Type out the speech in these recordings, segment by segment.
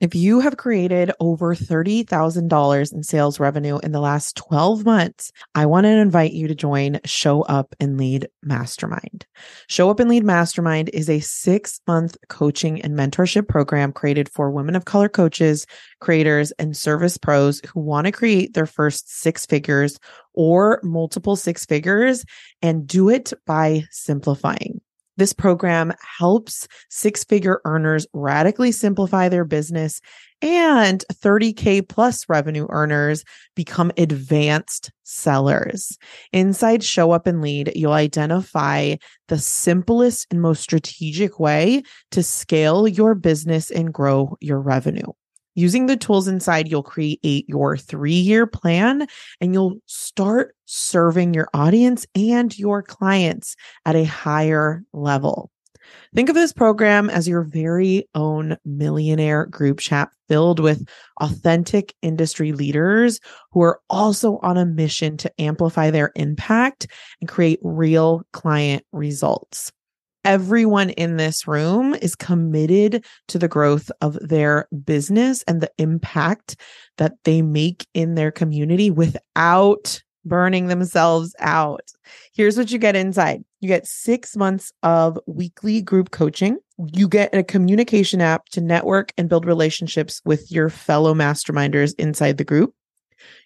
If you have created over $30,000 in sales revenue in the last 12 months, I want to invite you to join Show Up and Lead Mastermind. Show Up and Lead Mastermind is a six month coaching and mentorship program created for women of color coaches, creators, and service pros who want to create their first six figures or multiple six figures and do it by simplifying. This program helps six figure earners radically simplify their business and 30K plus revenue earners become advanced sellers. Inside Show Up and Lead, you'll identify the simplest and most strategic way to scale your business and grow your revenue. Using the tools inside, you'll create your three year plan and you'll start serving your audience and your clients at a higher level. Think of this program as your very own millionaire group chat filled with authentic industry leaders who are also on a mission to amplify their impact and create real client results everyone in this room is committed to the growth of their business and the impact that they make in their community without burning themselves out. Here's what you get inside you get six months of weekly group coaching. You get a communication app to network and build relationships with your fellow masterminders inside the group.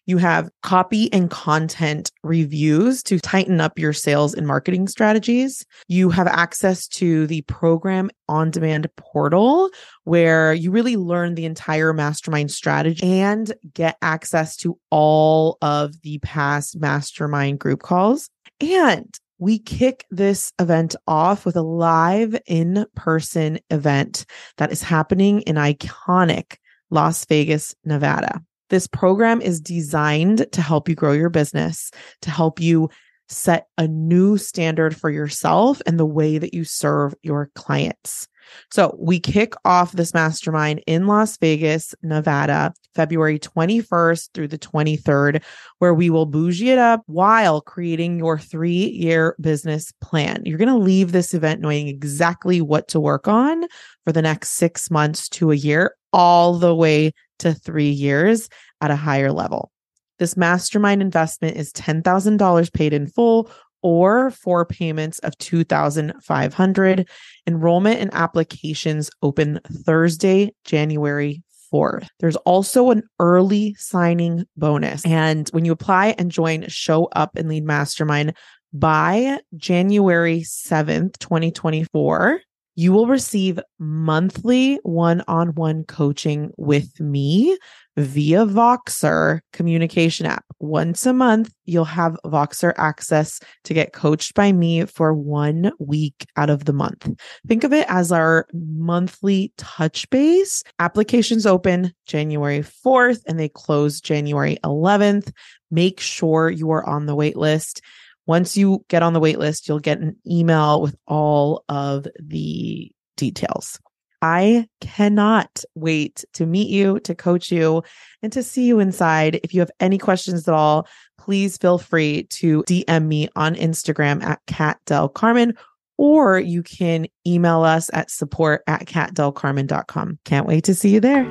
You have copy and content reviews to tighten up your sales and marketing strategies. You have access to the program on demand portal where you really learn the entire mastermind strategy and get access to all of the past mastermind group calls. And we kick this event off with a live in person event that is happening in iconic Las Vegas, Nevada. This program is designed to help you grow your business, to help you set a new standard for yourself and the way that you serve your clients. So we kick off this mastermind in Las Vegas, Nevada, February 21st through the 23rd, where we will bougie it up while creating your three year business plan. You're going to leave this event knowing exactly what to work on for the next six months to a year, all the way to three years at a higher level. This mastermind investment is $10,000 paid in full or four payments of 2500 Enrollment and applications open Thursday, January 4th. There's also an early signing bonus. And when you apply and join Show Up and Lead Mastermind by January 7th, 2024, you will receive monthly one on one coaching with me via Voxer communication app. Once a month, you'll have Voxer access to get coached by me for one week out of the month. Think of it as our monthly touch base. Applications open January 4th and they close January 11th. Make sure you are on the wait list. Once you get on the wait list, you'll get an email with all of the details. I cannot wait to meet you, to coach you, and to see you inside. If you have any questions at all, please feel free to DM me on Instagram at Kat Del Carmen, or you can email us at support at katdelcarmen.com. Can't wait to see you there.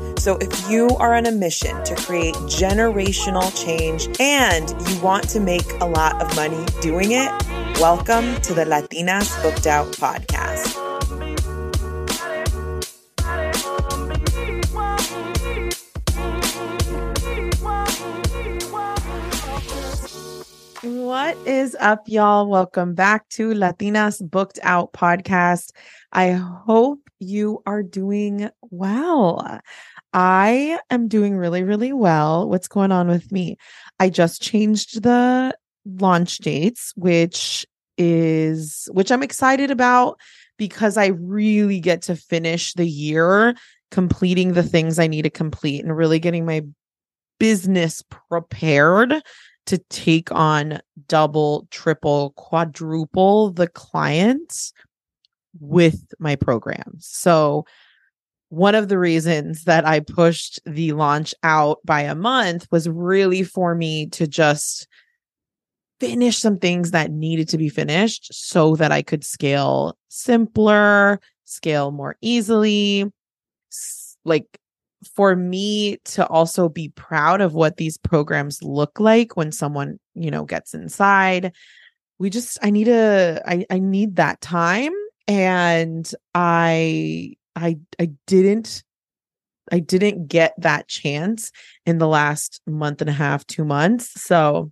So, if you are on a mission to create generational change and you want to make a lot of money doing it, welcome to the Latinas Booked Out podcast. What is up, y'all? Welcome back to Latinas Booked Out podcast. I hope you are doing well. I am doing really, really well. What's going on with me? I just changed the launch dates, which is which I'm excited about because I really get to finish the year completing the things I need to complete and really getting my business prepared to take on double, triple, quadruple the clients with my programs. So, one of the reasons that I pushed the launch out by a month was really for me to just finish some things that needed to be finished so that I could scale simpler, scale more easily. Like for me to also be proud of what these programs look like when someone, you know, gets inside. We just I need a I I need that time and I I I didn't I didn't get that chance in the last month and a half, 2 months. So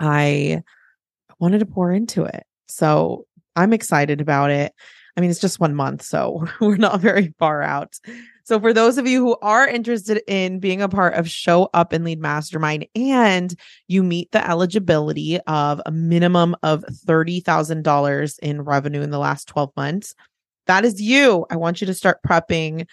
I wanted to pour into it. So I'm excited about it. I mean, it's just one month, so we're not very far out. So, for those of you who are interested in being a part of Show Up and Lead Mastermind and you meet the eligibility of a minimum of $30,000 in revenue in the last 12 months, that is you. I want you to start prepping.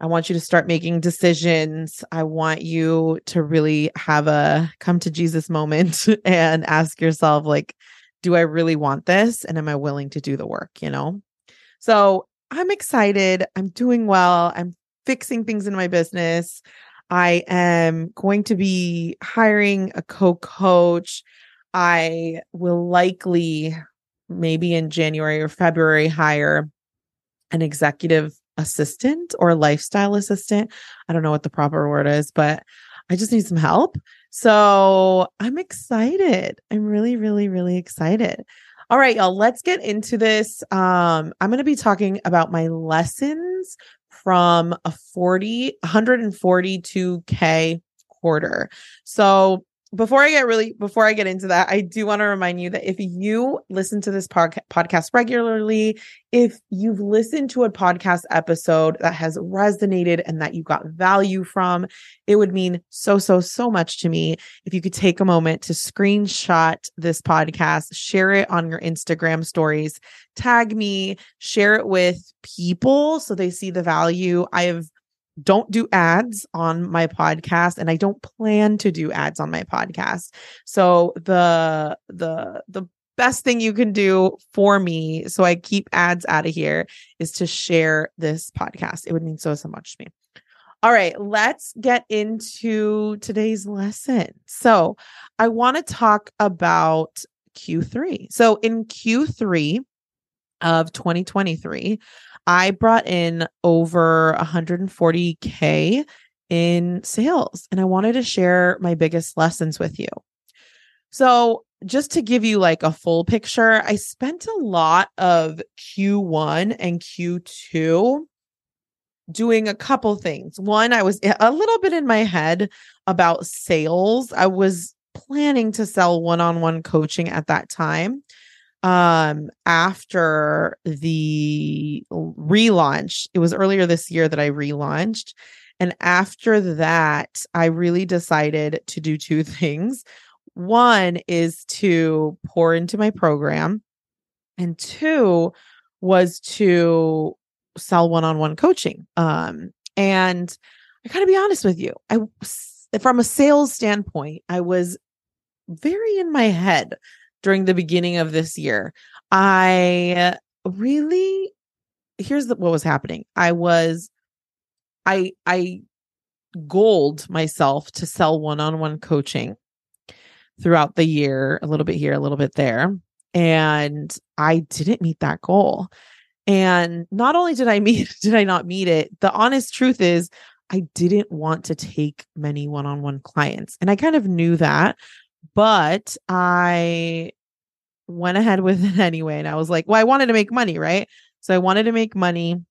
I want you to start making decisions. I want you to really have a come to Jesus moment and ask yourself, like, do I really want this? And am I willing to do the work? You know? So I'm excited. I'm doing well. I'm fixing things in my business. I am going to be hiring a co coach. I will likely, maybe in January or February, hire an executive assistant or lifestyle assistant. I don't know what the proper word is, but I just need some help. So I'm excited. I'm really, really, really excited. All right, y'all, let's get into this. Um, I'm going to be talking about my lessons from a 40, 142K quarter. So before I get really before I get into that, I do want to remind you that if you listen to this pod- podcast regularly, if you've listened to a podcast episode that has resonated and that you got value from, it would mean so so so much to me if you could take a moment to screenshot this podcast, share it on your Instagram stories, tag me, share it with people so they see the value. I have don't do ads on my podcast and I don't plan to do ads on my podcast. So the the the best thing you can do for me so I keep ads out of here is to share this podcast. It would mean so so much to me. All right, let's get into today's lesson. So, I want to talk about Q3. So, in Q3 of 2023, I brought in over 140K in sales and I wanted to share my biggest lessons with you. So, just to give you like a full picture, I spent a lot of Q1 and Q2 doing a couple things. One, I was eh, a little bit in my head about sales. I was planning to sell one on one coaching at that time um after the relaunch it was earlier this year that i relaunched. And after that i really decided to do two things. One is to pour into my program and two was to sell one-on-one coaching. Um and i gotta be honest with you i from a sales standpoint i was very in my head during the beginning of this year. I really here's the, what was happening. I was I I goaled myself to sell one-on-one coaching throughout the year, a little bit here, a little bit there, and I didn't meet that goal. And not only did I meet did I not meet it, the honest truth is I didn't want to take many one-on-one clients. And I kind of knew that, but I went ahead with it anyway. And I was like, well, I wanted to make money, right? So I wanted to make money.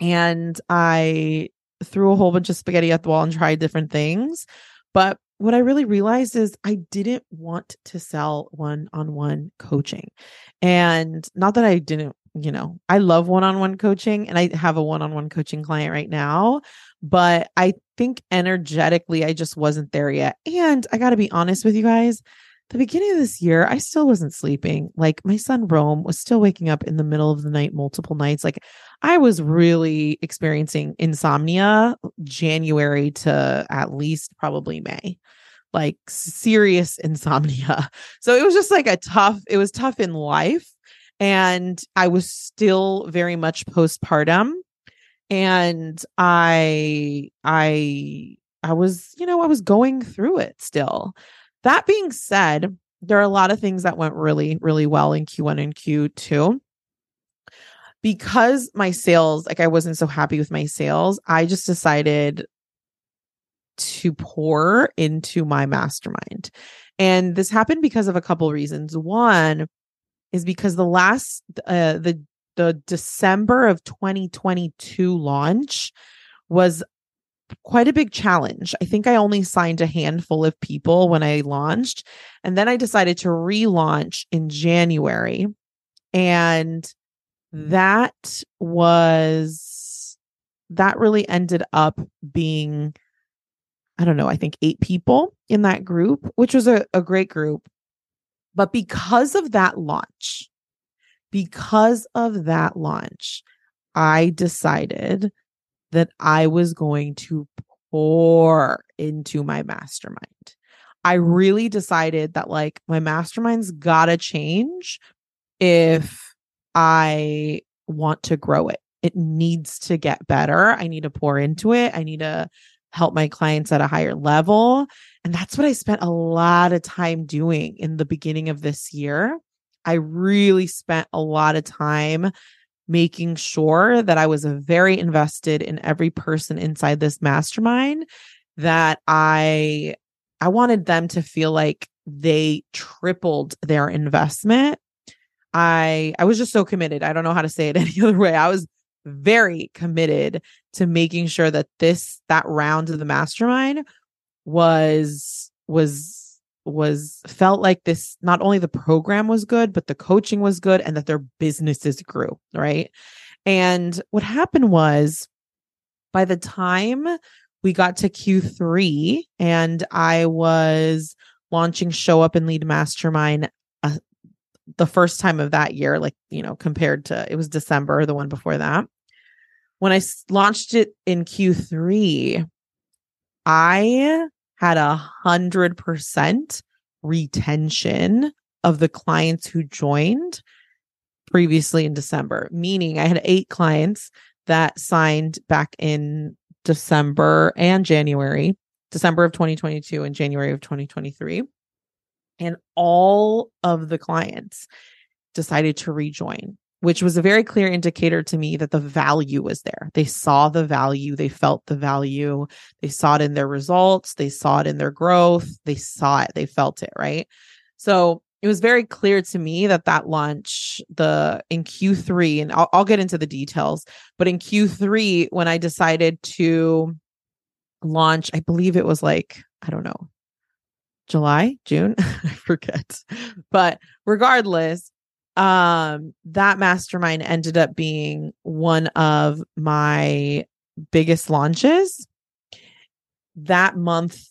And I threw a whole bunch of spaghetti at the wall and tried different things. But what I really realized is I didn't want to sell one on one coaching. And not that I didn't, you know, I love one on one coaching and I have a one on one coaching client right now. But I think energetically, I just wasn't there yet. And I got to be honest with you guys, the beginning of this year, I still wasn't sleeping. Like my son Rome was still waking up in the middle of the night multiple nights. Like I was really experiencing insomnia uh, January to at least probably May. Like serious insomnia. So it was just like a tough, it was tough in life. And I was still very much postpartum. And I, I, I was, you know, I was going through it still. That being said, there are a lot of things that went really, really well in Q1 and Q2. Because my sales, like I wasn't so happy with my sales, I just decided to pour into my mastermind. And this happened because of a couple reasons. One is because the last uh the the December of 2022 launch was quite a big challenge. I think I only signed a handful of people when I launched. And then I decided to relaunch in January. And that was, that really ended up being, I don't know, I think eight people in that group, which was a, a great group. But because of that launch, because of that launch, I decided that I was going to pour into my mastermind. I really decided that like my mastermind's gotta change if I want to grow it. It needs to get better. I need to pour into it. I need to help my clients at a higher level. And that's what I spent a lot of time doing in the beginning of this year. I really spent a lot of time making sure that I was very invested in every person inside this mastermind that I I wanted them to feel like they tripled their investment. I I was just so committed. I don't know how to say it any other way. I was very committed to making sure that this that round of the mastermind was was was felt like this not only the program was good but the coaching was good and that their businesses grew right? And what happened was by the time we got to q3 and i was launching show up and lead mastermind the first time of that year like you know compared to it was december the one before that when i launched it in q3 i had a hundred percent retention of the clients who joined previously in December, meaning I had eight clients that signed back in December and January, December of 2022 and January of 2023. And all of the clients decided to rejoin which was a very clear indicator to me that the value was there. They saw the value, they felt the value, they saw it in their results, they saw it in their growth, they saw it, they felt it, right? So it was very clear to me that that launch the in q3 and I'll, I'll get into the details but in q3 when i decided to launch i believe it was like i don't know july june i forget. But regardless um that mastermind ended up being one of my biggest launches. That month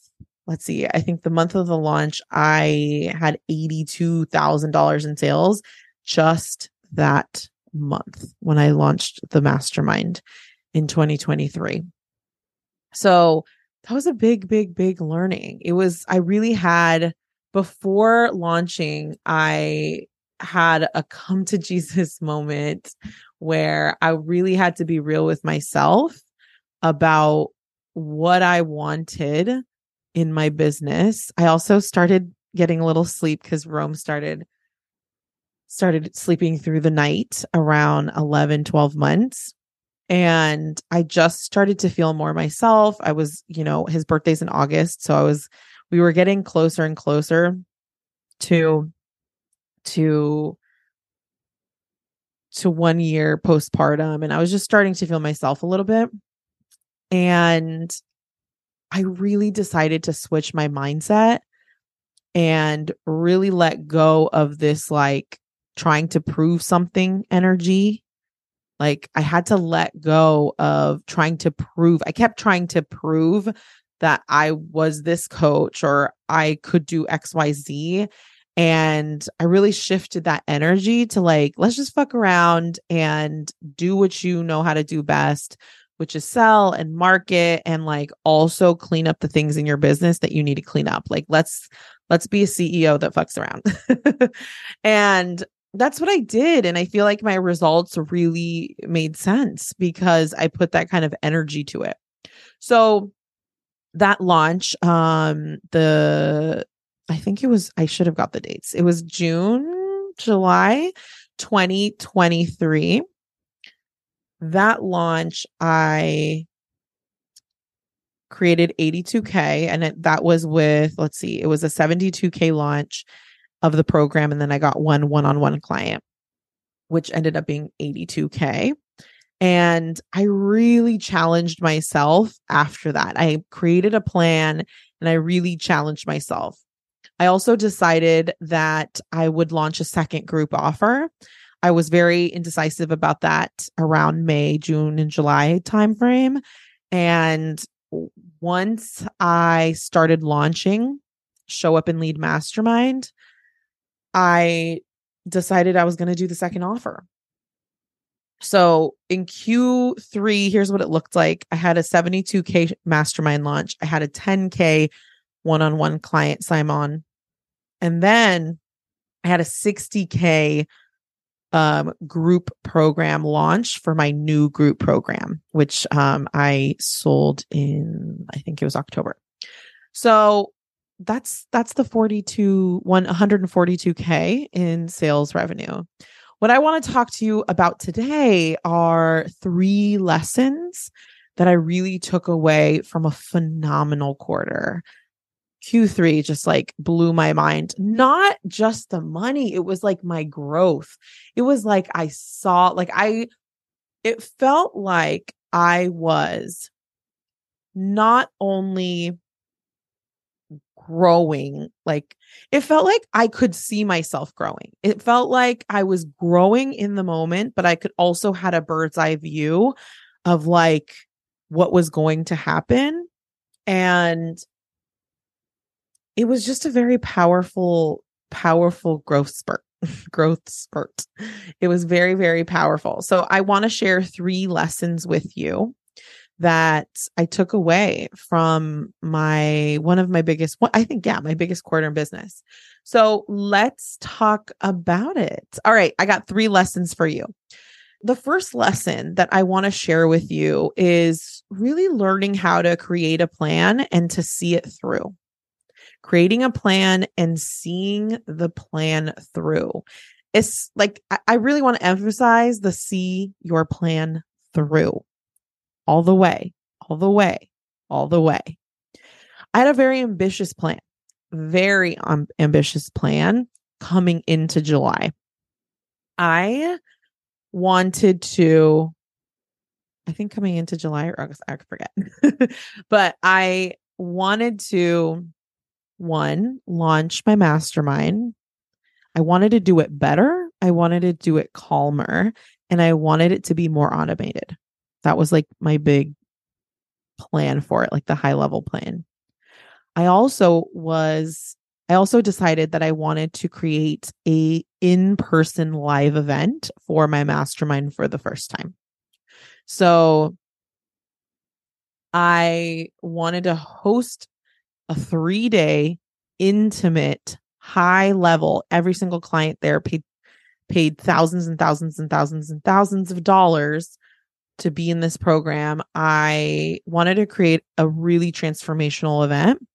let's see i think the month of the launch i had $82000 in sales just that month when i launched the mastermind in 2023 so that was a big big big learning it was i really had before launching i had a come to Jesus moment where I really had to be real with myself about what I wanted in my business. I also started getting a little sleep because Rome started started sleeping through the night around 11 12 months and I just started to feel more myself. I was, you know, his birthday's in August, so I was we were getting closer and closer to to to one year postpartum and I was just starting to feel myself a little bit. And I really decided to switch my mindset and really let go of this like trying to prove something energy. Like I had to let go of trying to prove. I kept trying to prove that I was this coach or I could do XYZ. And I really shifted that energy to like, let's just fuck around and do what you know how to do best, which is sell and market and like also clean up the things in your business that you need to clean up. Like, let's, let's be a CEO that fucks around. and that's what I did. And I feel like my results really made sense because I put that kind of energy to it. So that launch, um, the I think it was I should have got the dates. It was June, July 2023. That launch, I created 82K and it, that was with, let's see, it was a 72K launch of the program. And then I got one one on one client, which ended up being 82K. And I really challenged myself after that. I created a plan and I really challenged myself. I also decided that I would launch a second group offer. I was very indecisive about that around May, June, and July timeframe. And once I started launching Show Up and Lead Mastermind, I decided I was going to do the second offer. So in Q3, here's what it looked like. I had a 72K mastermind launch. I had a 10K one on one client Simon. And then I had a 60K um, group program launch for my new group program, which um, I sold in, I think it was October. So that's that's the 42 142k in sales revenue what I want to talk to you about today are three lessons that I really took away from a phenomenal quarter. Q3 just like blew my mind. Not just the money, it was like my growth. It was like I saw, like, I, it felt like I was not only growing like it felt like i could see myself growing. It felt like i was growing in the moment but i could also had a bird's eye view of like what was going to happen and it was just a very powerful powerful growth spurt growth spurt. It was very very powerful. So i want to share three lessons with you that I took away from my one of my biggest I think yeah, my biggest quarter in business. So let's talk about it. All right, I got 3 lessons for you. The first lesson that I want to share with you is really learning how to create a plan and to see it through. Creating a plan and seeing the plan through. It's like I really want to emphasize the see your plan through all the way, all the way, all the way. I had a very ambitious plan, very um, ambitious plan coming into July. I wanted to, I think coming into July or August, I forget, but I wanted to, one, launch my mastermind. I wanted to do it better. I wanted to do it calmer and I wanted it to be more automated. That was like my big plan for it, like the high level plan. I also was I also decided that I wanted to create a in-person live event for my mastermind for the first time. So I wanted to host a 3-day intimate high level every single client there paid paid thousands and thousands and thousands and thousands of dollars to be in this program, I wanted to create a really transformational event.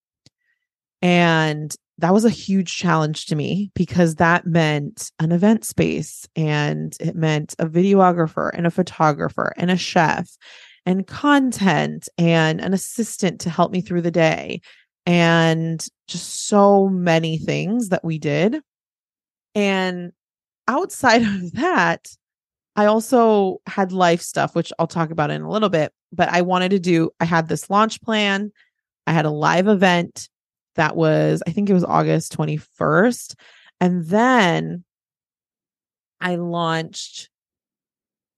And that was a huge challenge to me because that meant an event space and it meant a videographer and a photographer and a chef and content and an assistant to help me through the day and just so many things that we did. And outside of that, I also had life stuff, which I'll talk about in a little bit, but I wanted to do, I had this launch plan. I had a live event that was, I think it was August 21st. And then I launched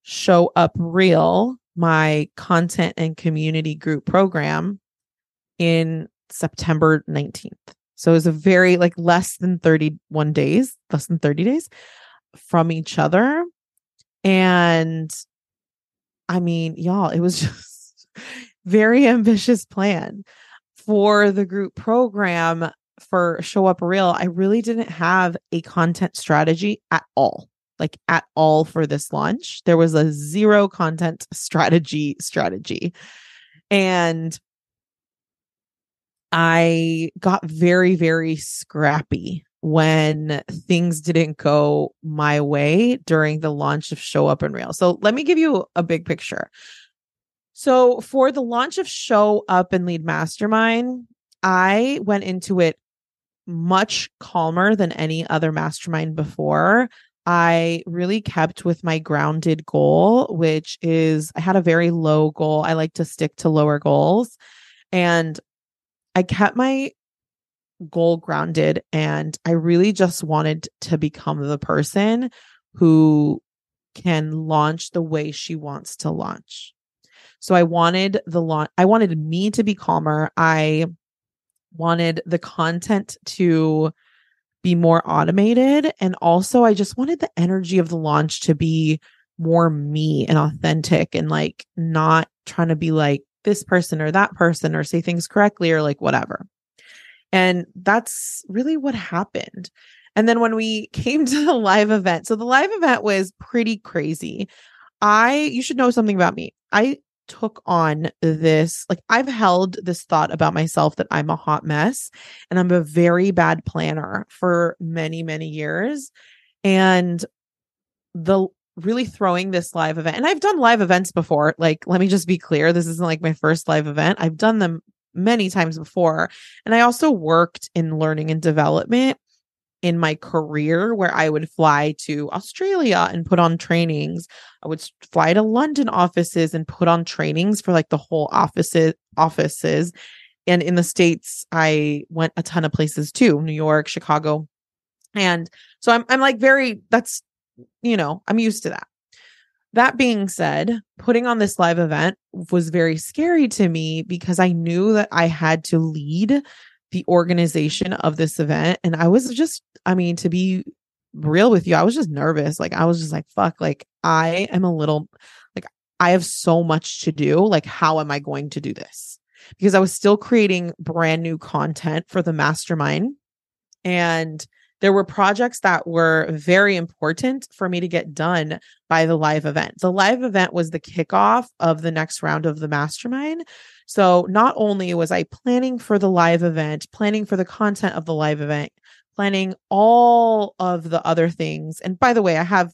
Show Up Real, my content and community group program in September 19th. So it was a very like less than 31 days, less than 30 days from each other. And I mean, y'all, it was just very ambitious plan for the group program for Show Up Real. I really didn't have a content strategy at all like at all for this launch. There was a zero content strategy strategy. And I got very, very scrappy when things didn't go my way during the launch of Show Up and Real. So let me give you a big picture. So for the launch of Show Up and Lead Mastermind, I went into it much calmer than any other mastermind before. I really kept with my grounded goal, which is I had a very low goal. I like to stick to lower goals. And I kept my goal grounded and I really just wanted to become the person who can launch the way she wants to launch. So I wanted the launch I wanted me to be calmer. I wanted the content to be more automated. And also, I just wanted the energy of the launch to be more me and authentic and like not trying to be like this person or that person or say things correctly or like whatever. And that's really what happened. And then when we came to the live event, so the live event was pretty crazy. I, you should know something about me. I took on this like I've held this thought about myself that I'm a hot mess and I'm a very bad planner for many many years and the really throwing this live event and I've done live events before like let me just be clear this isn't like my first live event I've done them many times before and I also worked in learning and development in my career where I would fly to Australia and put on trainings. I would fly to London offices and put on trainings for like the whole offices offices. And in the States, I went a ton of places too, New York, Chicago. And so I'm I'm like very that's you know, I'm used to that. That being said, putting on this live event was very scary to me because I knew that I had to lead the organization of this event. And I was just, I mean, to be real with you, I was just nervous. Like, I was just like, fuck, like, I am a little, like, I have so much to do. Like, how am I going to do this? Because I was still creating brand new content for the mastermind. And there were projects that were very important for me to get done by the live event. The live event was the kickoff of the next round of the mastermind. So not only was I planning for the live event, planning for the content of the live event, planning all of the other things. And by the way, I have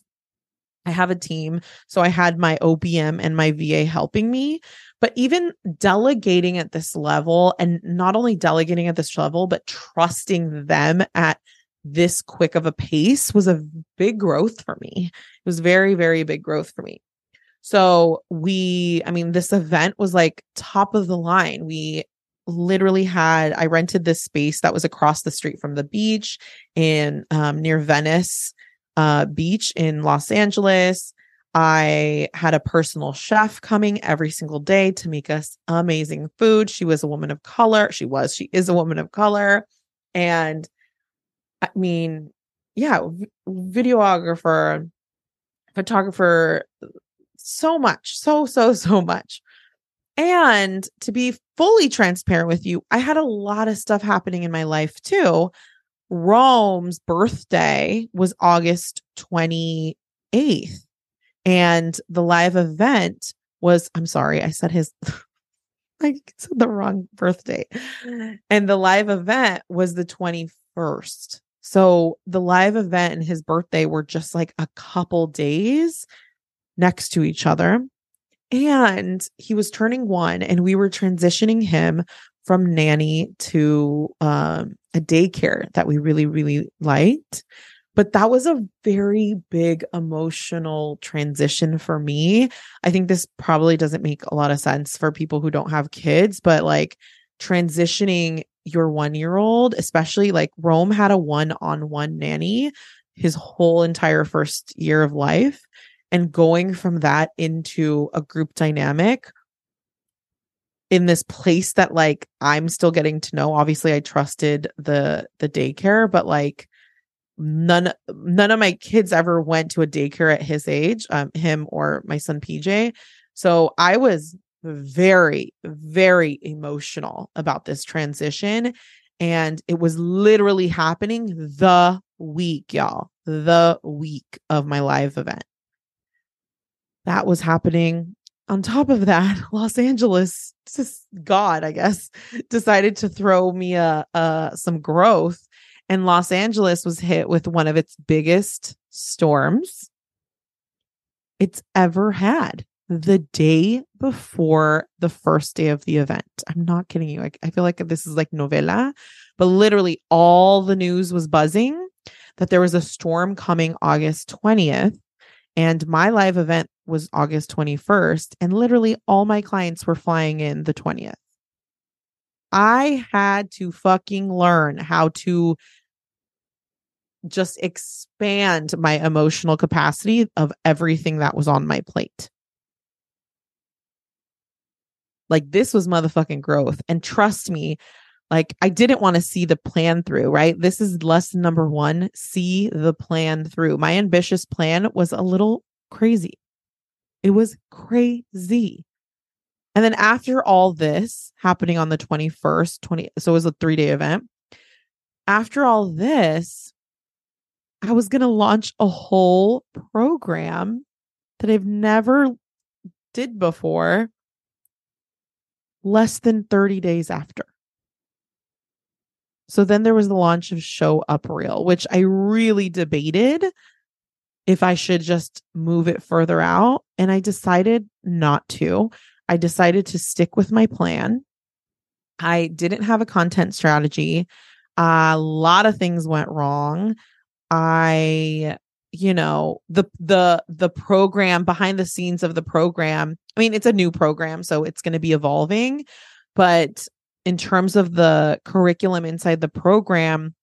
I have a team. So I had my OBM and my VA helping me. But even delegating at this level and not only delegating at this level, but trusting them at this quick of a pace was a big growth for me. It was very, very big growth for me. So we, I mean, this event was like top of the line. We literally had, I rented this space that was across the street from the beach in um, near Venice uh, Beach in Los Angeles. I had a personal chef coming every single day to make us amazing food. She was a woman of color. She was, she is a woman of color. And I mean, yeah, videographer, photographer, uh, so much, so, so, so much. And to be fully transparent with you, I had a lot of stuff happening in my life too. Rome's birthday was August 28th. And the live event was, I'm sorry, I said his, I said the wrong birthday. Mm. And the live event was the 21st. So the live event and his birthday were just like a couple days next to each other. And he was turning one, and we were transitioning him from nanny to um, a daycare that we really, really liked. But that was a very big emotional transition for me. I think this probably doesn't make a lot of sense for people who don't have kids, but like transitioning your one year old, especially like Rome had a one on one nanny his whole entire first year of life and going from that into a group dynamic in this place that like I'm still getting to know. Obviously, I trusted the the daycare, but like none none of my kids ever went to a daycare at his age, um, him or my son PJ. So I was very, very emotional about this transition. And it was literally happening the week, y'all, the week of my live event. That was happening. On top of that, Los Angeles, just God, I guess, decided to throw me a, a some growth. And Los Angeles was hit with one of its biggest storms it's ever had the day before the first day of the event. I'm not kidding you. I, I feel like this is like novela, but literally all the news was buzzing that there was a storm coming August 20th. And my live event was August 21st. And literally all my clients were flying in the 20th. I had to fucking learn how to just expand my emotional capacity of everything that was on my plate. Like this was motherfucking growth. And trust me, like I didn't want to see the plan through, right? This is lesson number one see the plan through. My ambitious plan was a little crazy. It was crazy. And then after all this happening on the 21st, 20, so it was a three day event. After all this, I was going to launch a whole program that I've never did before less than 30 days after. So then there was the launch of Show Up Real, which I really debated if I should just move it further out. And I decided not to. I decided to stick with my plan. I didn't have a content strategy. a lot of things went wrong. I you know the the the program behind the scenes of the program. I mean it's a new program so it's going to be evolving but in terms of the curriculum inside the program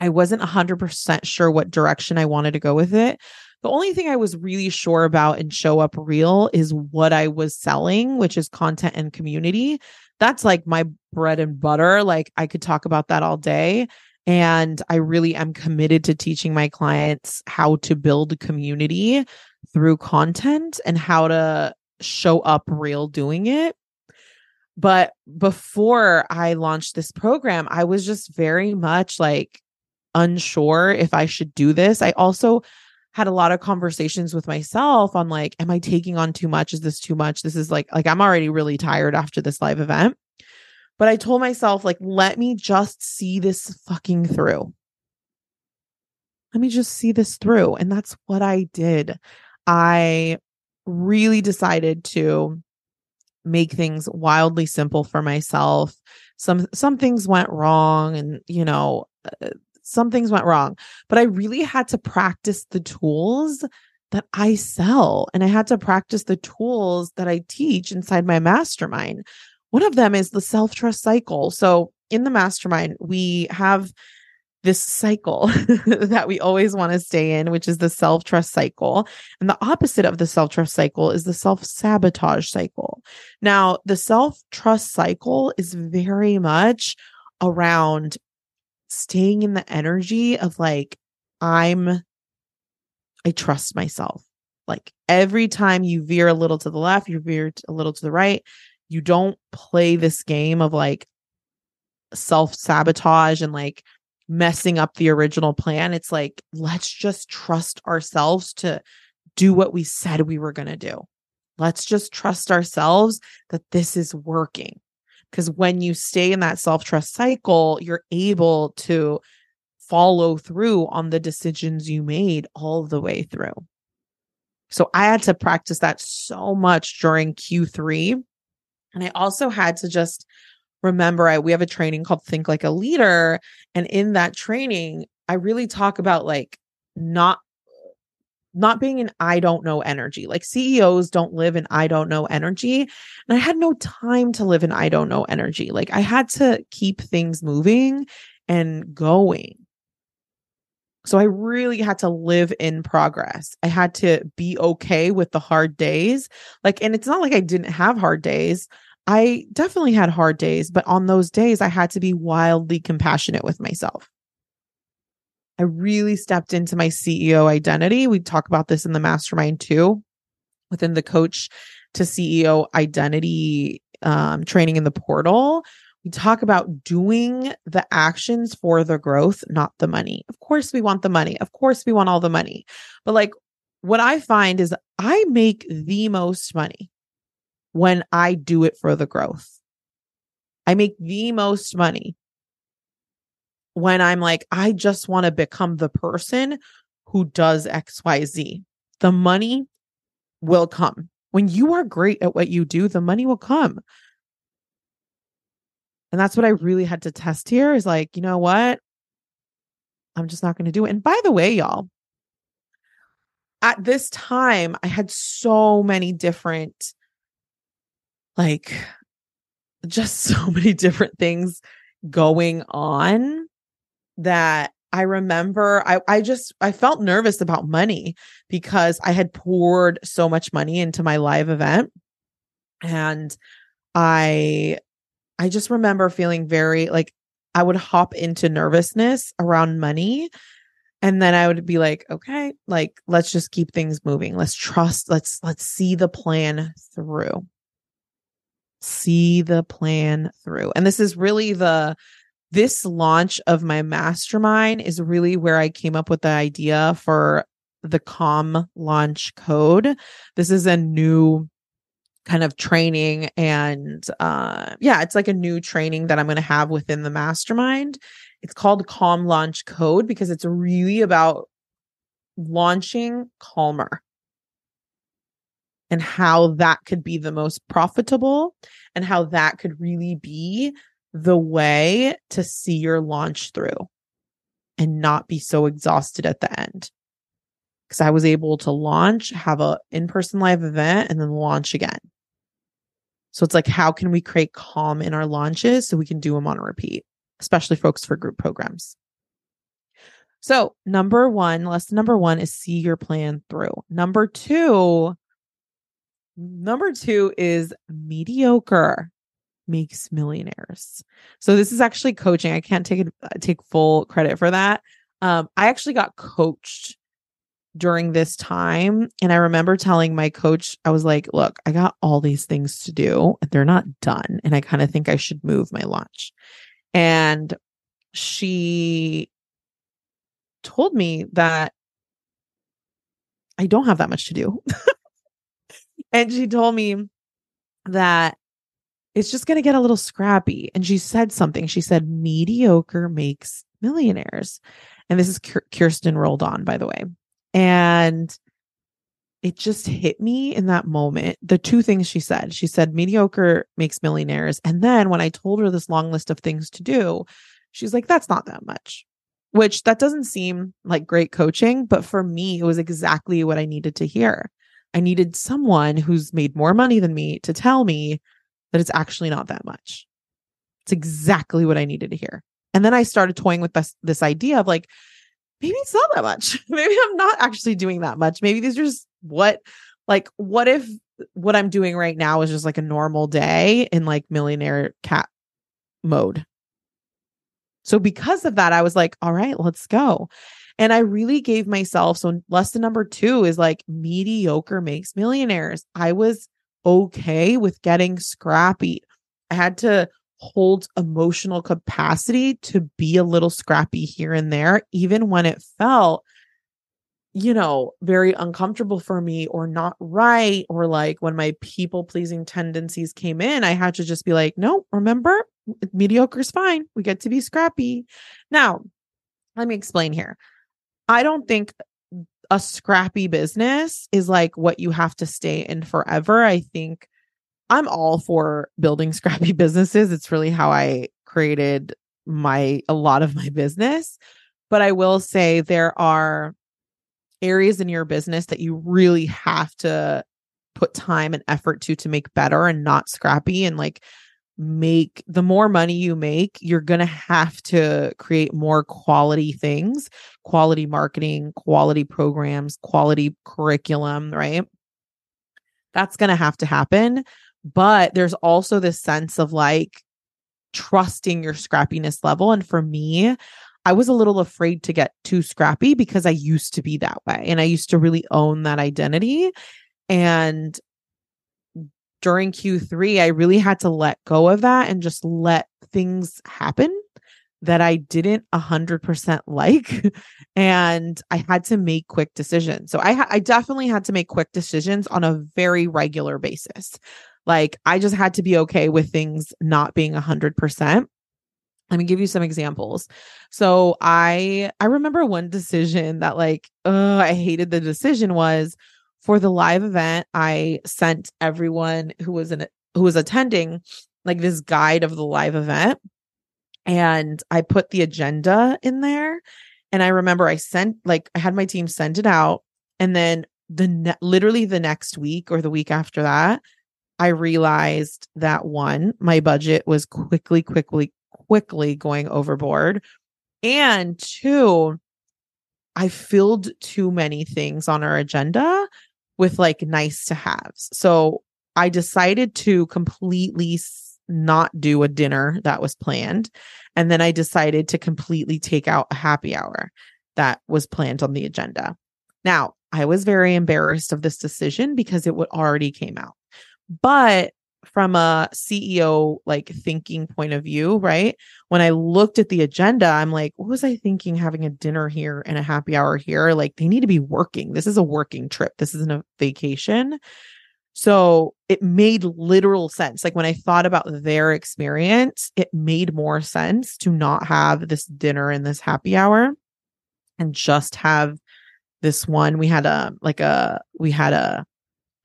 i wasn't 100% sure what direction i wanted to go with it. The only thing i was really sure about in show up real is what i was selling which is content and community. That's like my bread and butter. Like i could talk about that all day and I really am committed to teaching my clients how to build community through content and how to show up real doing it. But before I launched this program, I was just very much like unsure if I should do this. I also had a lot of conversations with myself on like am I taking on too much? Is this too much? This is like like I'm already really tired after this live event. But I told myself, like, let me just see this fucking through. Let me just see this through. And that's what I did. I really decided to make things wildly simple for myself. Some some things went wrong and you know uh, some things went wrong, but I really had to practice the tools that I sell and I had to practice the tools that I teach inside my mastermind. One of them is the self trust cycle. So in the mastermind, we have this cycle that we always want to stay in, which is the self trust cycle. And the opposite of the self trust cycle is the self sabotage cycle. Now, the self trust cycle is very much around staying in the energy of like, I'm, I trust myself. Like every time you veer a little to the left, you veer a little to the right, you don't play this game of like self sabotage and like messing up the original plan. It's like, let's just trust ourselves to do what we said we were going to do. Let's just trust ourselves that this is working. Because when you stay in that self trust cycle, you're able to follow through on the decisions you made all the way through. So I had to practice that so much during Q3 and I also had to just remember I we have a training called Think Like a Leader. And in that training, I really talk about like not not being an I don't know energy. Like CEOs don't live in I don't know energy. And I had no time to live in I don't know energy. Like I had to keep things moving and going. So I really had to live in progress. I had to be okay with the hard days. Like, and it's not like I didn't have hard days. I definitely had hard days, but on those days, I had to be wildly compassionate with myself. I really stepped into my CEO identity. We talk about this in the mastermind too, within the coach to CEO identity um, training in the portal. Talk about doing the actions for the growth, not the money. Of course, we want the money. Of course, we want all the money. But like what I find is I make the most money when I do it for the growth. I make the most money when I'm like, I just want to become the person who does XYZ. The money will come. When you are great at what you do, the money will come. And that's what I really had to test here is like, you know what? I'm just not going to do it. And by the way, y'all, at this time, I had so many different, like, just so many different things going on that I remember I, I just I felt nervous about money because I had poured so much money into my live event. And I I just remember feeling very like I would hop into nervousness around money and then i would be like okay like let's just keep things moving. Let's trust let's let's see the plan through. See the plan through. And this is really the this launch of my mastermind is really where i came up with the idea for the calm launch code. This is a new kind of training and uh yeah it's like a new training that i'm going to have within the mastermind. It's called Calm Launch Code because it's really about launching calmer and how that could be the most profitable and how that could really be the way to see your launch through and not be so exhausted at the end. Because i was able to launch have a in-person live event and then launch again so it's like how can we create calm in our launches so we can do them on a repeat especially folks for group programs. So, number one, lesson number one is see your plan through. Number two, number two is mediocre makes millionaires. So this is actually coaching. I can't take uh, take full credit for that. Um, I actually got coached during this time, and I remember telling my coach, I was like, "Look, I got all these things to do, and they're not done, and I kind of think I should move my launch." And she told me that I don't have that much to do. and she told me that it's just going to get a little scrappy. And she said something. She said, mediocre makes millionaires. And this is Kirsten rolled on, by the way. And it just hit me in that moment. The two things she said she said, mediocre makes millionaires. And then when I told her this long list of things to do, she's like, that's not that much, which that doesn't seem like great coaching. But for me, it was exactly what I needed to hear. I needed someone who's made more money than me to tell me that it's actually not that much. It's exactly what I needed to hear. And then I started toying with this, this idea of like, maybe it's not that much. maybe I'm not actually doing that much. Maybe these are just what like what if what I'm doing right now is just like a normal day in like millionaire Kat mode. So because of that, I was like, all right, let's go. And I really gave myself so lesson number two is like mediocre makes millionaires. I was okay with getting scrappy. I had to hold emotional capacity to be a little scrappy here and there, even when it felt you know, very uncomfortable for me or not right. Or like when my people pleasing tendencies came in, I had to just be like, no, remember, mediocre is fine. We get to be scrappy. Now, let me explain here. I don't think a scrappy business is like what you have to stay in forever. I think I'm all for building scrappy businesses. It's really how I created my a lot of my business. But I will say there are areas in your business that you really have to put time and effort to to make better and not scrappy and like make the more money you make you're going to have to create more quality things quality marketing quality programs quality curriculum right that's going to have to happen But there's also this sense of like trusting your scrappiness level. And for me, I was a little afraid to get too scrappy because I used to be that way and I used to really own that identity. And during Q3, I really had to let go of that and just let things happen that I didn't a hundred percent like. and I had to make quick decisions. So I, ha- I definitely had to make quick decisions on a very regular basis. Like I just had to be okay with things not being a hundred percent. Let me give you some examples. So I I remember one decision that like uh I hated the decision was for the live event I sent everyone who was in who was attending like this guide of the live event and I put the agenda in there. And I remember I sent, like, I had my team send it out. And then the ne- literally the next week or the week after that, I realized that one, my budget was quickly, quickly, quickly going overboard. And two, I filled too many things on our agenda with like nice to haves. So I decided to completely not do a dinner that was planned. And then I decided to completely take out a happy hour that was planned on the agenda. Now, I was very embarrassed of this decision because it would already came out. But from a CEO like thinking point of view, right? When I looked at the agenda, I'm like, what was I thinking having a dinner here and a happy hour here? Like they need to be working. This is a working trip. This isn't a vacation. So it made literal sense. Like when I thought about their experience, it made more sense to not have this dinner and this happy hour and just have this one. We had a, like a, we had a,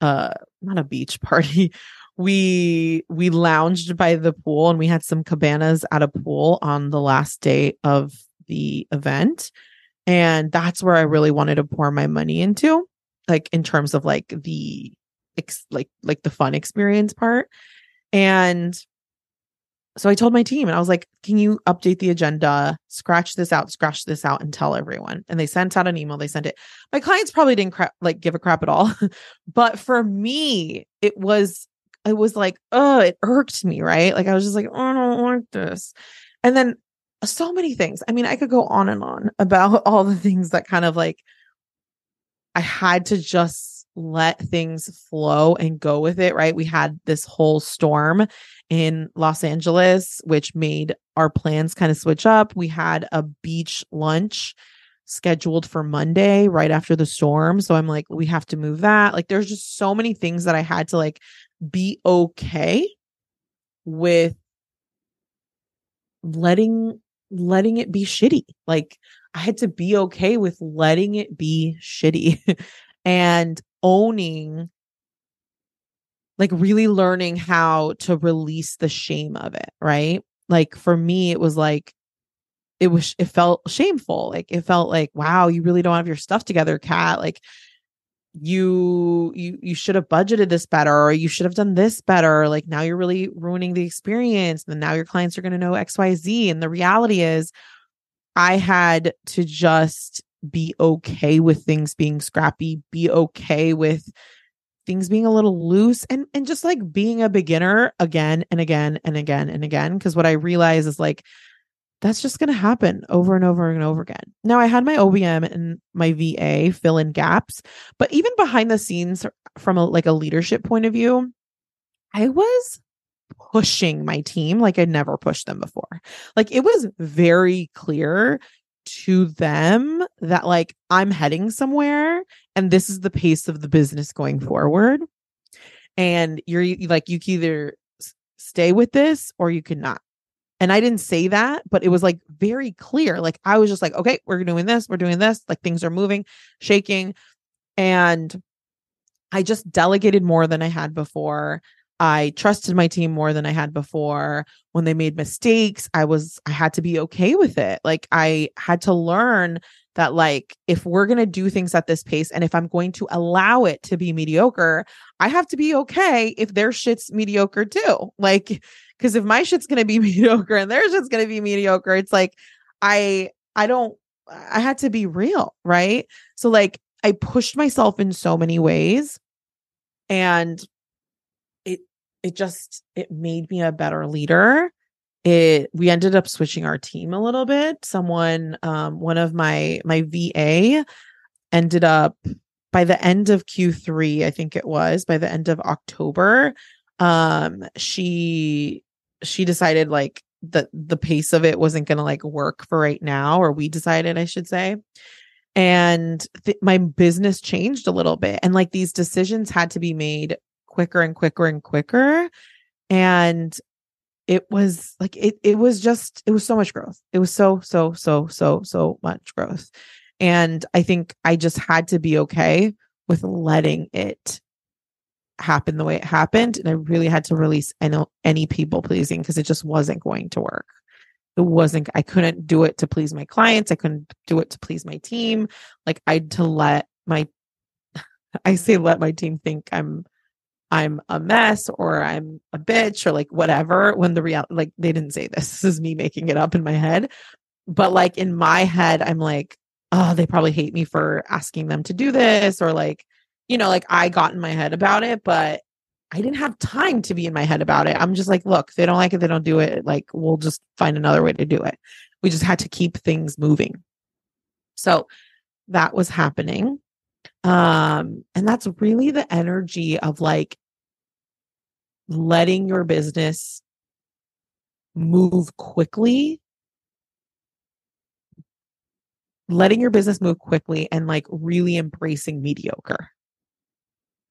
uh, not a beach party. We, we lounged by the pool and we had some cabanas at a pool on the last day of the event. And that's where I really wanted to pour my money into, like in terms of like the ex- like like the fun experience part. And so I told my team and I was like, can you update the agenda, scratch this out, scratch this out, and tell everyone? And they sent out an email. They sent it. My clients probably didn't like give a crap at all. but for me, it was, it was like, oh, it irked me, right? Like I was just like, oh, I don't want this. And then so many things. I mean, I could go on and on about all the things that kind of like I had to just let things flow and go with it, right? We had this whole storm in Los Angeles, which made our plans kind of switch up. We had a beach lunch scheduled for Monday right after the storm. So I'm like, we have to move that. Like, there's just so many things that I had to like be okay with letting letting it be shitty like i had to be okay with letting it be shitty and owning like really learning how to release the shame of it, right? Like for me it was like it was it felt shameful. Like it felt like wow, you really don't have your stuff together, Kat. Like you you you should have budgeted this better or you should have done this better like now you're really ruining the experience and now your clients are going to know xyz and the reality is i had to just be okay with things being scrappy, be okay with things being a little loose and and just like being a beginner again and again and again and again because what I realize is like that's just going to happen over and over and over again. Now I had my OBM and my VA fill in gaps, but even behind the scenes from a like a leadership point of view, I was pushing my team like I'd never pushed them before. Like it was very clear to them that like I'm heading somewhere and this is the pace of the business going forward. And you're like, you can either stay with this or you cannot. And I didn't say that, but it was like very clear. Like I was just like, okay, we're doing this, we're doing this. Like things are moving, shaking. And I just delegated more than I had before. I trusted my team more than I had before. When they made mistakes, I was, I had to be okay with it. Like I had to learn that, like, if we're going to do things at this pace and if I'm going to allow it to be mediocre, I have to be okay if their shit's mediocre too. Like, because if my shit's going to be mediocre and their shit's going to be mediocre, it's like, I, I don't, I had to be real. Right. So, like, I pushed myself in so many ways. And it just it made me a better leader. It we ended up switching our team a little bit. Someone um one of my my va ended up by the end of q3 i think it was by the end of october um she she decided like that the pace of it wasn't going to like work for right now or we decided i should say. And th- my business changed a little bit and like these decisions had to be made quicker and quicker and quicker and it was like it it was just it was so much growth. It was so so so so so much growth and i think i just had to be okay with letting it happen the way it happened and i really had to release any, any people pleasing because it just wasn't going to work. It wasn't i couldn't do it to please my clients i couldn't do it to please my team like i had to let my i say let my team think i'm i'm a mess or i'm a bitch or like whatever when the reality like they didn't say this this is me making it up in my head but like in my head i'm like oh they probably hate me for asking them to do this or like you know like i got in my head about it but I didn't have time to be in my head about it. I'm just like, look, they don't like it, they don't do it. Like, we'll just find another way to do it. We just had to keep things moving. So that was happening. Um, and that's really the energy of like letting your business move quickly letting your business move quickly and like really embracing mediocre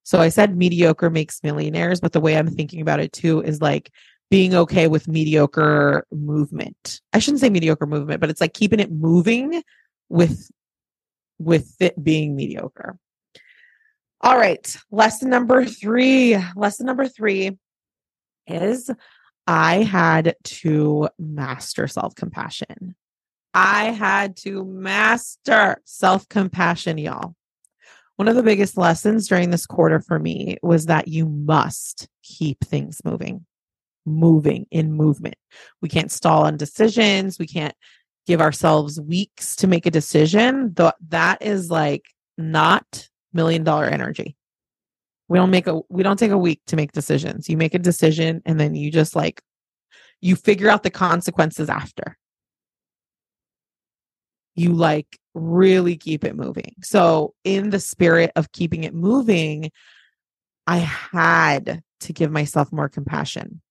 so I said mediocre makes millionaires, but the way I'm thinking about it too is like being okay with mediocre movement. I shouldn't say mediocre movement, but it's like keeping it moving with with it being mediocre. All right, lesson number 3. Lesson number 3 is I had to master self-compassion. I had to master self-compassion, y'all. One of the biggest lessons during this quarter for me was that you must keep things moving, moving in movement. We can't stall on decisions. We can't give ourselves weeks to make a decision. That is like not million dollar energy. We don't make a we don't take a week to make decisions. You make a decision and then you just like you figure out the consequences after. You like really keep it moving. So, in the spirit of keeping it moving, I had to give myself more compassion.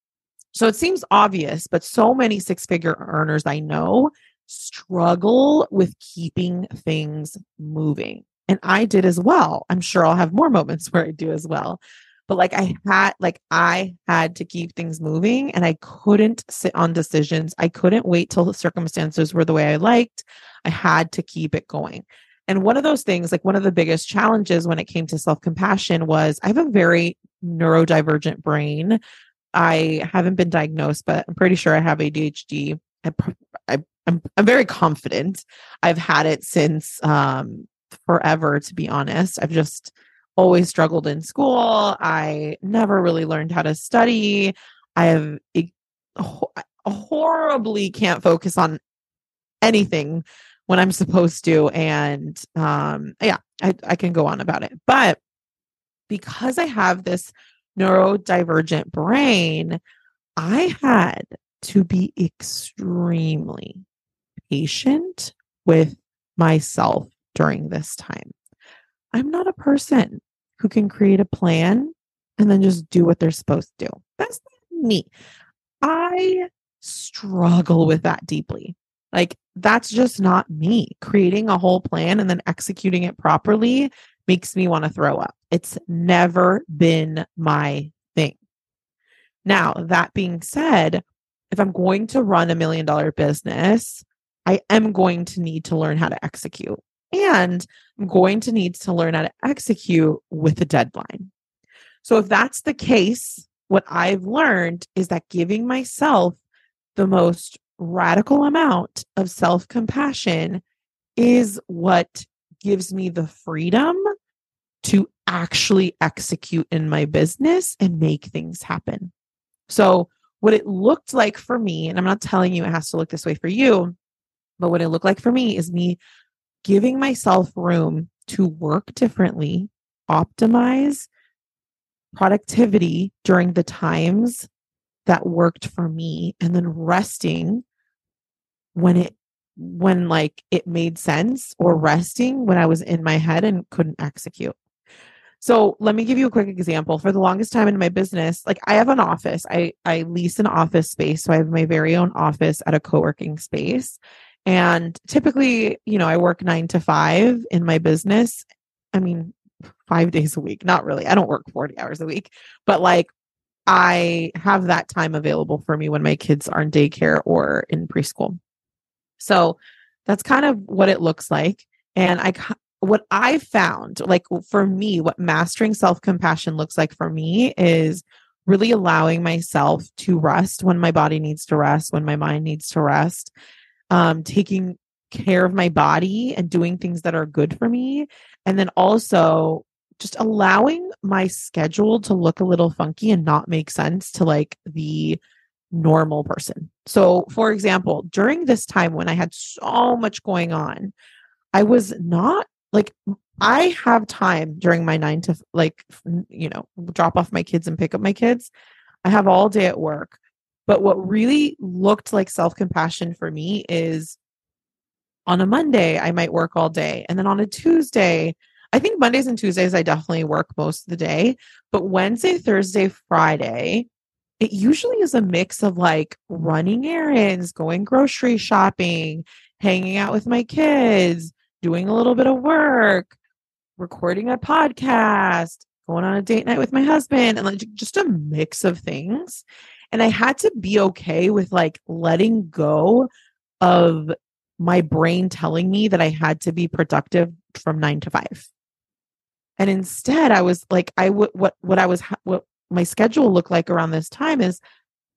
So, it seems obvious, but so many six figure earners I know struggle with keeping things moving. And I did as well. I'm sure I'll have more moments where I do as well but like I had like I had to keep things moving and I couldn't sit on decisions. I couldn't wait till the circumstances were the way I liked. I had to keep it going. And one of those things, like one of the biggest challenges when it came to self-compassion was I have a very neurodivergent brain. I haven't been diagnosed, but I'm pretty sure I have ADHD. I, I I'm I'm very confident. I've had it since um forever to be honest. I've just always struggled in school. I never really learned how to study. I have horribly can't focus on anything when I'm supposed to. And um, yeah, I, I can go on about it. But because I have this neurodivergent brain, I had to be extremely patient with myself during this time. I'm not a person who can create a plan and then just do what they're supposed to do. That's not me. I struggle with that deeply. Like, that's just not me. Creating a whole plan and then executing it properly makes me want to throw up. It's never been my thing. Now, that being said, if I'm going to run a million dollar business, I am going to need to learn how to execute. And I'm going to need to learn how to execute with a deadline. So, if that's the case, what I've learned is that giving myself the most radical amount of self compassion is what gives me the freedom to actually execute in my business and make things happen. So, what it looked like for me, and I'm not telling you it has to look this way for you, but what it looked like for me is me giving myself room to work differently, optimize, productivity during the times that worked for me and then resting when it when like it made sense or resting when I was in my head and couldn't execute. So let me give you a quick example. For the longest time in my business, like I have an office. I I lease an office space, so I have my very own office at a co-working space. And typically, you know, I work 9 to 5 in my business. I mean, 5 days a week. Not really. I don't work 40 hours a week, but like I have that time available for me when my kids are in daycare or in preschool. So that's kind of what it looks like. And I, what I found, like for me, what mastering self compassion looks like for me is really allowing myself to rest when my body needs to rest, when my mind needs to rest, um, taking care of my body and doing things that are good for me. And then also just allowing my schedule to look a little funky and not make sense to like the normal person. So, for example, during this time when I had so much going on, I was not like, I have time during my nine to like, you know, drop off my kids and pick up my kids. I have all day at work. But what really looked like self compassion for me is on a Monday, I might work all day. And then on a Tuesday, I think Mondays and Tuesdays, I definitely work most of the day. But Wednesday, Thursday, Friday, it usually is a mix of like running errands, going grocery shopping, hanging out with my kids, doing a little bit of work, recording a podcast, going on a date night with my husband, and like just a mix of things. And I had to be okay with like letting go of my brain telling me that I had to be productive from nine to five. And instead, I was like, I would, what, what I was, what my schedule looked like around this time is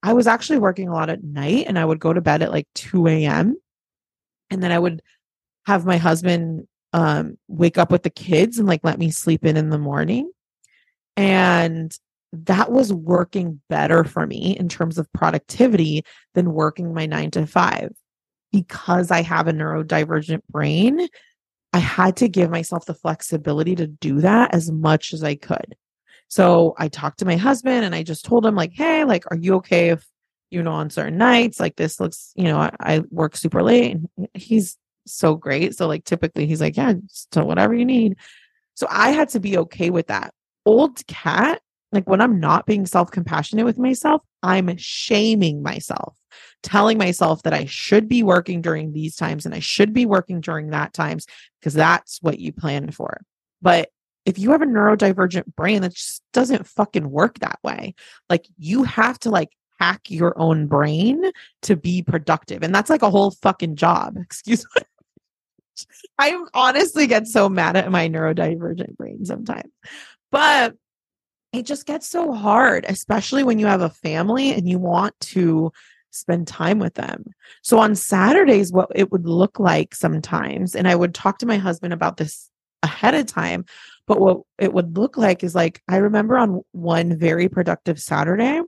I was actually working a lot at night and I would go to bed at like 2 a.m. And then I would have my husband um, wake up with the kids and like let me sleep in in the morning. And that was working better for me in terms of productivity than working my nine to five. Because I have a neurodivergent brain, I had to give myself the flexibility to do that as much as I could. So I talked to my husband and I just told him, like, hey, like, are you okay if, you know, on certain nights, like this looks, you know, I, I work super late and he's so great. So, like, typically he's like, yeah, just whatever you need. So I had to be okay with that. Old Kat, like when I'm not being self compassionate with myself, I'm shaming myself, telling myself that I should be working during these times and I should be working during that times because that's what you planned for. But if you have a neurodivergent brain that just doesn't fucking work that way like you have to like hack your own brain to be productive and that's like a whole fucking job. Excuse me. I honestly get so mad at my neurodivergent brain sometimes. But it just gets so hard especially when you have a family and you want to spend time with them. So on Saturdays, what it would look like sometimes, and I would talk to my husband about this ahead of time, but what it would look like is like, I remember on one very productive Saturday,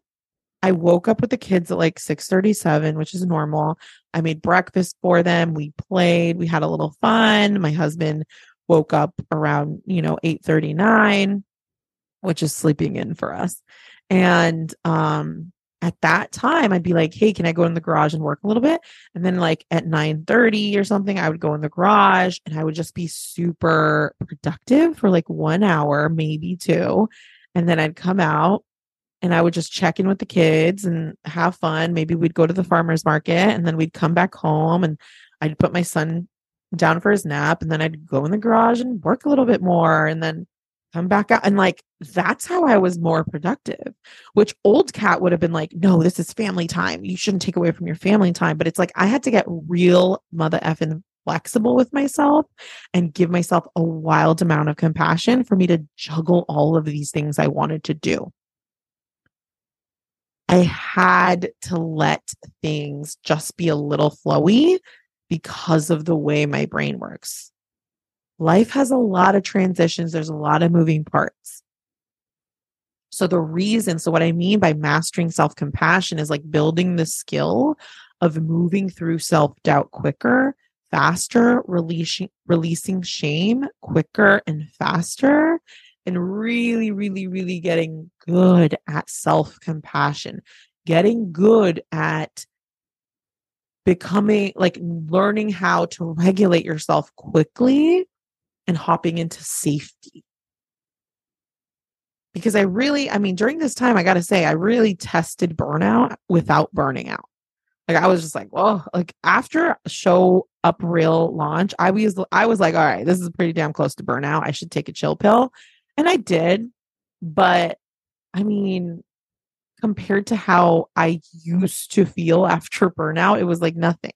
I woke up with the kids at like 6:37, which is normal. I made breakfast for them. We played, we had a little fun. My husband woke up around, you know, 8:39, which is sleeping in for us. And um at that time I'd be like, "Hey, can I go in the garage and work a little bit?" And then like at 9:30 or something, I would go in the garage and I would just be super productive for like 1 hour, maybe 2. And then I'd come out and I would just check in with the kids and have fun. Maybe we'd go to the farmers market and then we'd come back home and I'd put my son down for his nap and then I'd go in the garage and work a little bit more and then come back out. And like, that's how I was more productive, which old Kat would have been like, no, this is family time. You shouldn't take away from your family time. But it's like, I had to get real mother effing flexible with myself and give myself a wild amount of compassion for me to juggle all of these things I wanted to do. I had to let things just be a little flowy because of the way my brain works life has a lot of transitions, there's a lot of moving parts. So, the reason, so what I mean by mastering self compassion is like building the skill of moving through self doubt quicker, faster, releasing, releasing shame quicker and faster, and really, really, really getting good at self compassion, getting good at becoming like learning how to regulate yourself quickly and hopping into safety. Because I really, I mean, during this time, I got to say, I really tested burnout without burning out. Like I was just like, well, like after show up real launch, I was I was like, all right, this is pretty damn close to burnout. I should take a chill pill. And I did. But I mean, compared to how I used to feel after burnout, it was like nothing.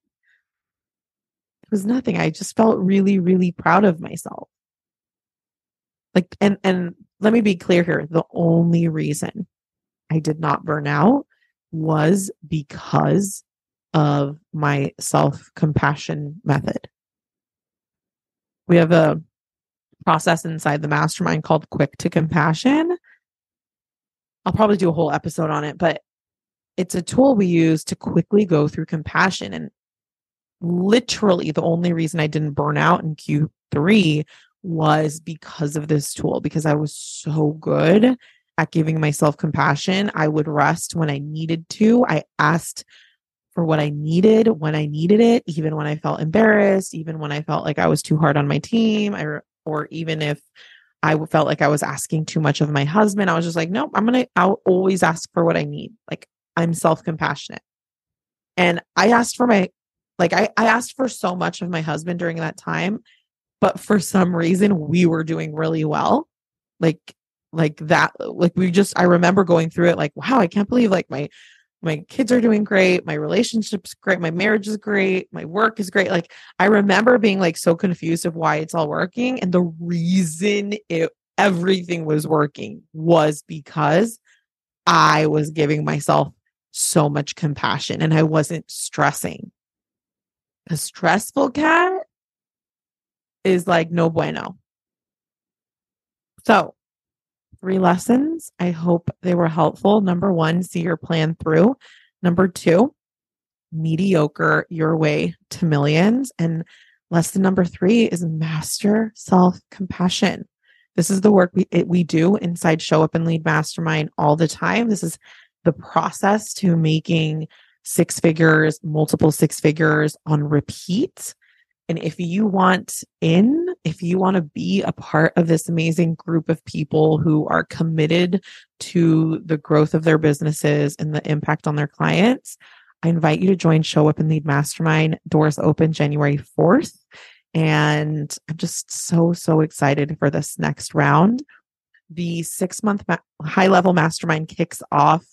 Was nothing. I just felt really, really proud of myself. Like, and, and let me be clear here. The only reason I did not burn out was because of my self compassion method. We have a process inside the mastermind called quick to compassion. I'll probably do a whole episode on it, but it's a tool we use to quickly go through compassion. And literally, the only reason I didn't burn out in Q3 was because of this tool, because I was so good at giving myself compassion. I would rest when I needed to. I asked for what I needed when I needed it, even when I felt embarrassed, even when I felt like I was too hard on my team, or even if I felt like I was asking too much of my husband. I was just like, nope, I'm going to, I'll always ask for what I need. Like I'm self compassionate. And I asked for my, like, I, I asked for so much of my husband during that time, but for some reason we were doing really well. Like, like that, like we just, I remember going through it like, wow, I can't believe like my, my kids are doing great my relationship's great my marriage is great my work is great like i remember being like so confused of why it's all working and the reason it everything was working was because i was giving myself so much compassion and i wasn't stressing a stressful Kat is like no bueno so three lessons. I hope they were helpful. Number one, see your plan through. Number two, mediocre your way to millions. And lesson number three is master self compassion. This is the work we, it, we do inside Show Up and Lead Mastermind all the time. This is the process to making six figures, multiple six figures on repeat and if you want in, if you want to be a part of this amazing group of people who are committed to the growth of their businesses and the impact on their clients, I invite you to join Show Up and Lead Mastermind. Doors open January 4th. And I'm just so, so excited for this next round. The six month ma- high level mastermind kicks off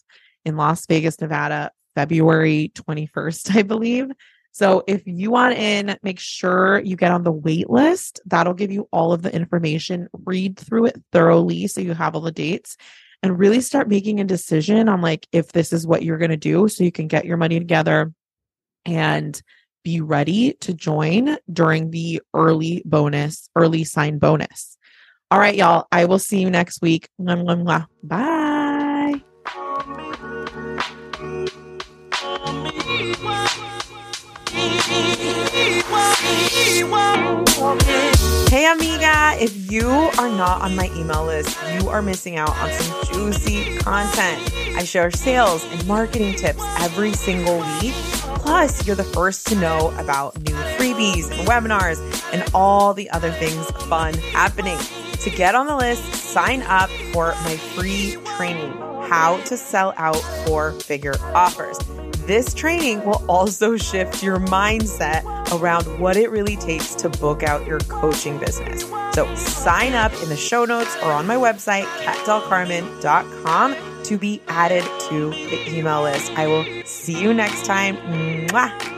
in Las Vegas, Nevada, February 21st, I believe. So if you want in, make sure you get on the wait list. That'll give you all of the information. Read through it thoroughly so you have all the dates and really start making a decision on like if this is what you're going to do so you can get your money together and be ready to join during the early bonus, early sign bonus. All right, y'all. I will see you next week. Bye. Hey, amiga, if you are not on my email list, you are missing out on some juicy content. I share sales and marketing tips every single week. Plus, you're the first to know about new freebies and webinars and all the other things fun happening. To get on the list, sign up for my free training, How to Sell Out Four Figure Offers. This training will also shift your mindset around what it really takes to book out your coaching business. So sign up in the show notes or on my website, katdelcarmen.com to be added to the email list. I will see you next time. Mwah.